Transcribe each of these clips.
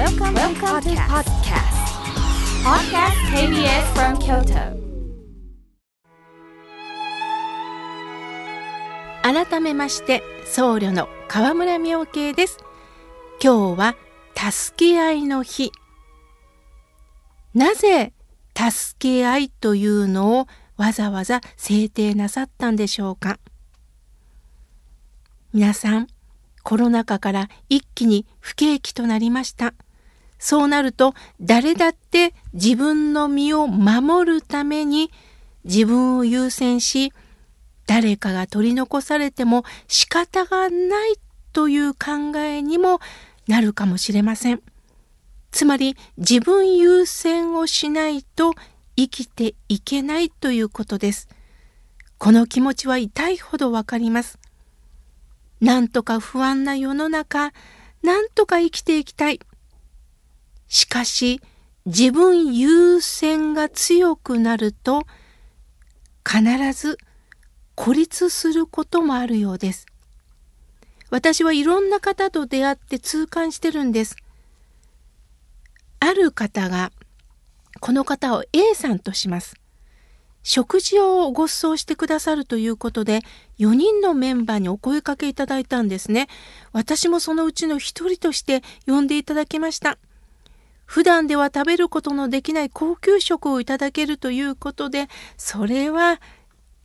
Welcome, Welcome to podcast. Podcast KBS from Kyoto. 改めまして僧侶の河村明慶です今日は助け合いの日なぜ助け合いというのをわざわざ制定なさったんでしょうか皆さんコロナ禍から一気に不景気となりましたそうなると誰だって自分の身を守るために自分を優先し誰かが取り残されても仕方がないという考えにもなるかもしれません。つまり自分優先をしないと生きていけないということです。この気持ちは痛いほどわかります。なんとか不安な世の中、なんとか生きていきたい。しかし自分優先が強くなると必ず孤立することもあるようです。私はいろんな方と出会って痛感してるんです。ある方が、この方を A さんとします。食事をご馳走してくださるということで、4人のメンバーにお声かけいただいたんですね。私もそのうちの一人として呼んでいただきました。普段では食べることのできない高級食をいただけるということで、それは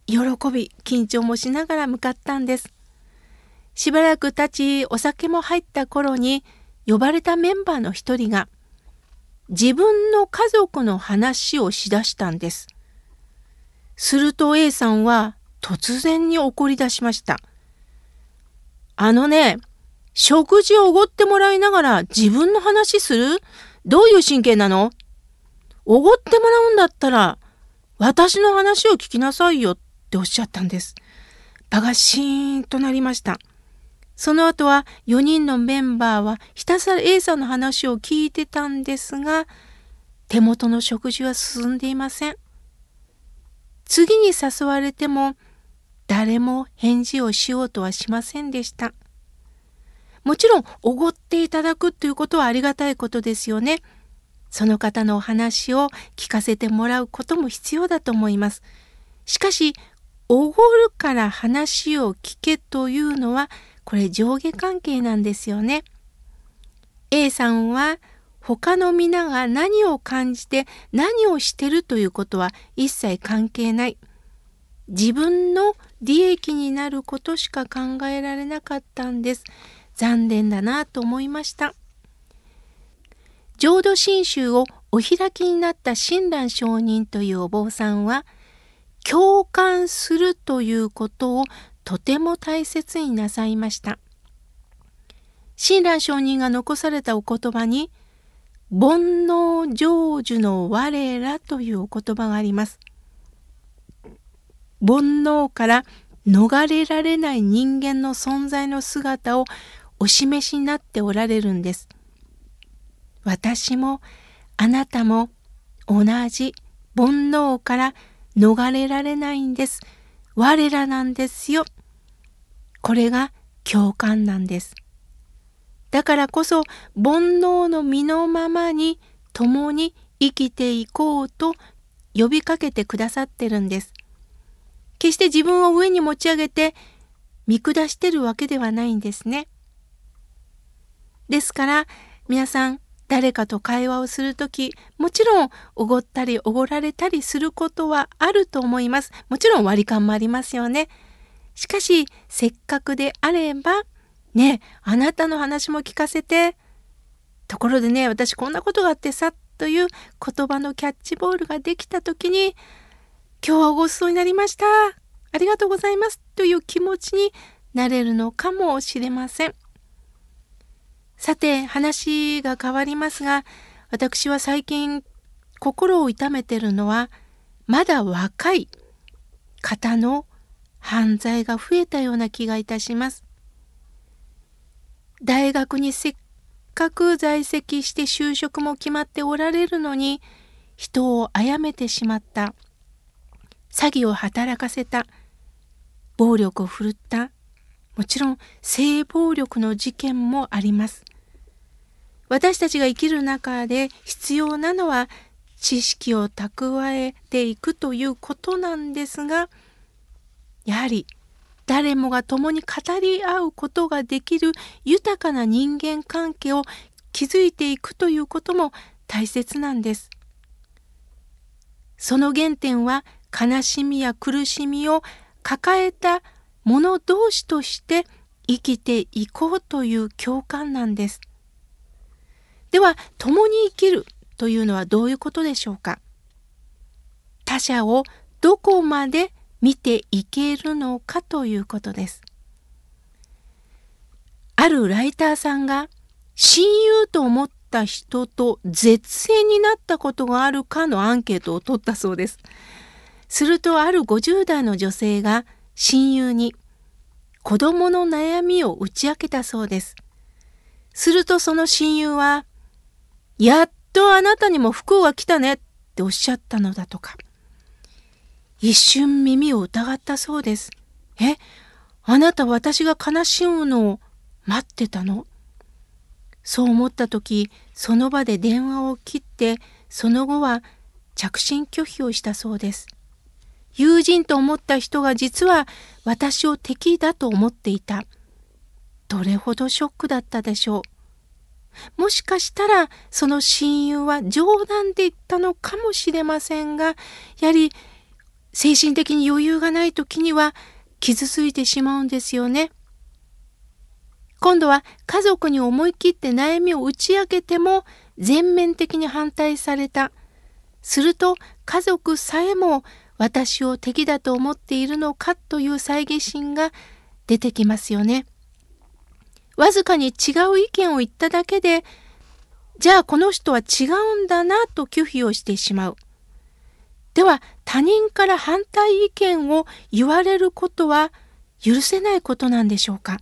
喜び緊張もしながら向かったんです。しばらく経ちお酒も入った頃に呼ばれたメンバーの一人が自分の家族の話をしだしたんです。すると A さんは突然に怒り出しました。あのね食事をおごってもらいながら自分の話する？どういう神経なの？おごってもらうんだったら私の話を聞きなさいよっておっしゃったんです。場がシーンとなりました。その後は4人のメンバーはひたすら A さんの話を聞いてたんですが、手元の食事は進んでいません。次に誘われても誰も返事をしようとはしませんでした。もちろんおごっていただくということはありがたいことですよね。その方のお話を聞かせてもらうことも必要だと思います。しかしおごるから話を聞けというのはこれ上下関係なんですよね。A さんは他の皆が何を感じて何をしてるということは一切関係ない。自分の利益になることしか考えられなかったんです。残念だなと思いました。浄土真宗をお開きになった親鸞上人というお坊さんは共感するということをとても大切になさいました。親鸞上人が残されたお言葉に「煩悩成就の我ら」というお言葉があります。煩悩から逃れられない人間の存在の姿をお示しになっておられるんです。私もあなたも同じ煩悩から逃れられないんです。我らなんですよ。これが共感なんです。だからこそ煩悩の身のままに共に生きていこうと呼びかけてくださってるんです。決して自分を上に持ち上げて見下してるわけではないんですね。ですから皆さん誰かと会話をするとき、もちろんおごったりおごられたりすることはあると思います。もちろん割り勘もありますよね。しかし、せっかくであれば、ね、あなたの話も聞かせて、ところでね、私こんなことがあってさ、という言葉のキャッチボールができたときに、今日はごちそうになりました。ありがとうございます。という気持ちになれるのかもしれません。さて話が変わりますが私は最近心を痛めてるのはまだ若い方の犯罪が増えたような気がいたします。大学にせっかく在籍して就職も決まっておられるのに人を殺めてしまった。詐欺を働かせた。暴力を振るった。もちろん性暴力の事件もあります。私たちが生きる中で必要なのは知識を蓄えていくということなんですがやはり誰もが共に語り合うことができる豊かな人間関係を築いていくということも大切なんです。その原点は悲しみや苦しみを抱えた者同士として生きていこうという共感なんです。では共に生きるというのはどういうことでしょうか？他者をどこまで見ていけるのかということです。あるライターさんが親友と思った人と絶縁になったことがあるかのアンケートを取ったそうです。するとある50代の女性が親友に子供の悩みを打ち明けたそうです。するとその親友はやっとあなたにも不幸が来たねっておっしゃったのだとか。一瞬耳を疑ったそうです。え、あなた私が悲しむのを待ってたの？そう思った時、その場で電話を切って、その後は着信拒否をしたそうです。友人と思った人が実は私を敵だと思っていた。どれほどショックだったでしょう。もしかしたらその親友は冗談で言ったのかもしれませんがやはり精神的に余裕がない時には傷ついてしまうんですよね。今度は家族に思い切って悩みを打ち明けても全面的に反対された。すると家族さえも私を敵だと思っているのかという猜疑心が出てきますよね。わずかに違う意見を言っただけで、じゃあこの人は違うんだなと拒否をしてしまう。では他人から反対意見を言われることは許せないことなんでしょうか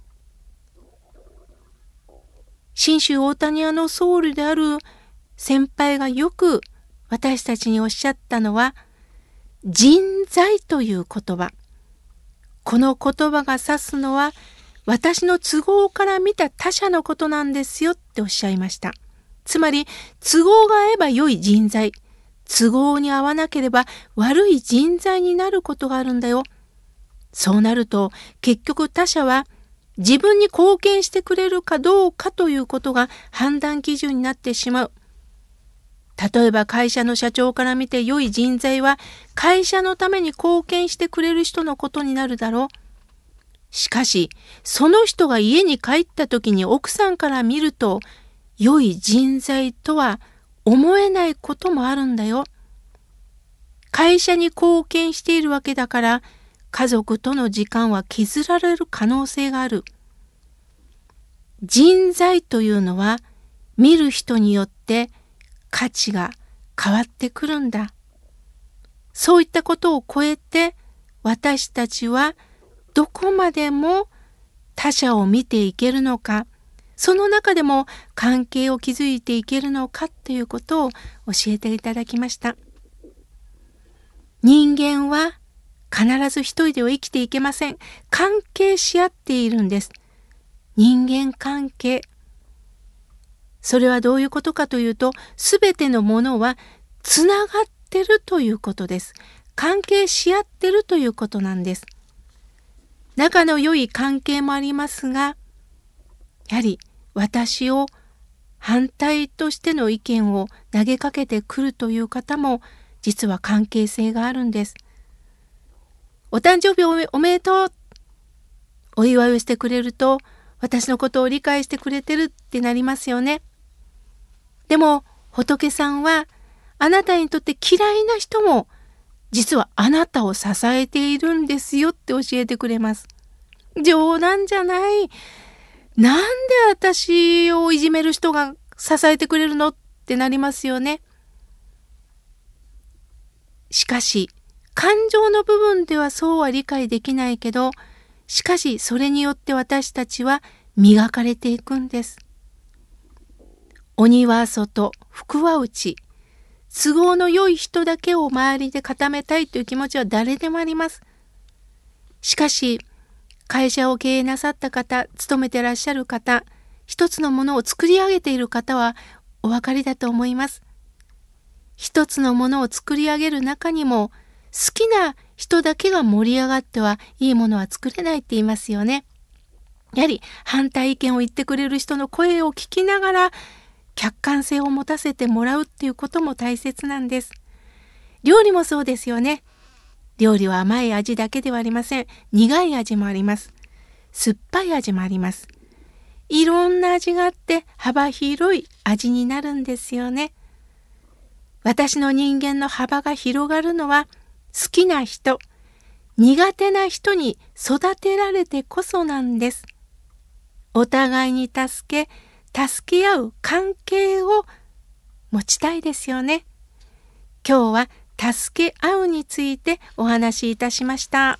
信州大谷屋のソウルである先輩がよく私たちにおっしゃったのは人材という言葉。この言葉が指すのは私の都合から見た他者のことなんですよっておっしゃいました。つまり、都合が合えば良い人材、都合に合わなければ悪い人材になることがあるんだよ。そうなると、結局他者は自分に貢献してくれるかどうかということが判断基準になってしまう。例えば会社の社長から見て良い人材は会社のために貢献してくれる人のことになるだろう。しかし、その人が家に帰った時に奥さんから見ると、良い人材とは思えないこともあるんだよ。会社に貢献しているわけだから、家族との時間は削られる可能性がある。人材というのは、見る人によって価値が変わってくるんだ。そういったことを超えて、私たちはどこまでも他者を見ていけるのかその中でも関係を築いていけるのかということを教えていただきました。人間は必ず一人では生きていけません。関係し合っているんです。人間関係それはどういうことかというと全てのものはつながってるということです関係し合ってるということなんです仲の良い関係もありますが、やはり私を反対としての意見を投げかけてくるという方も実は関係性があるんです。お誕生日おめでとうお祝いをしてくれると私のことを理解してくれてるってなりますよね。でも仏さんはあなたにとって嫌いな人も実はあなたを支えているんですよって教えてくれます。冗談じゃない。なんで私をいじめる人が支えてくれるのってなりますよね。しかし、感情の部分ではそうは理解できないけど、しかしそれによって私たちは磨かれていくんです。鬼は外、福は内。都合の良い人だけを周りで固めたいという気持ちは誰でもあります。しかし、会社を経営なさった方、勤めてらっしゃる方、一つのものを作り上げている方はお分かりだと思います。一つのものを作り上げる中にも好きな人だけが盛り上がってはいいものは作れないって言いますよね。やはり反対意見を言ってくれる人の声を聞きながら客観性を持たせてもらうっていうことも大切なんです。料理もそうですよね。料理は甘い味だけではありません。苦い味もあります。酸っぱい味もあります。いろんな味があって幅広い味になるんですよね。私の人間の幅が広がるのは好きな人、苦手な人に育てられてこそなんです。お互いに助け、助け合う関係を持ちたいですよね。今日は助け合うについてお話しいたしました。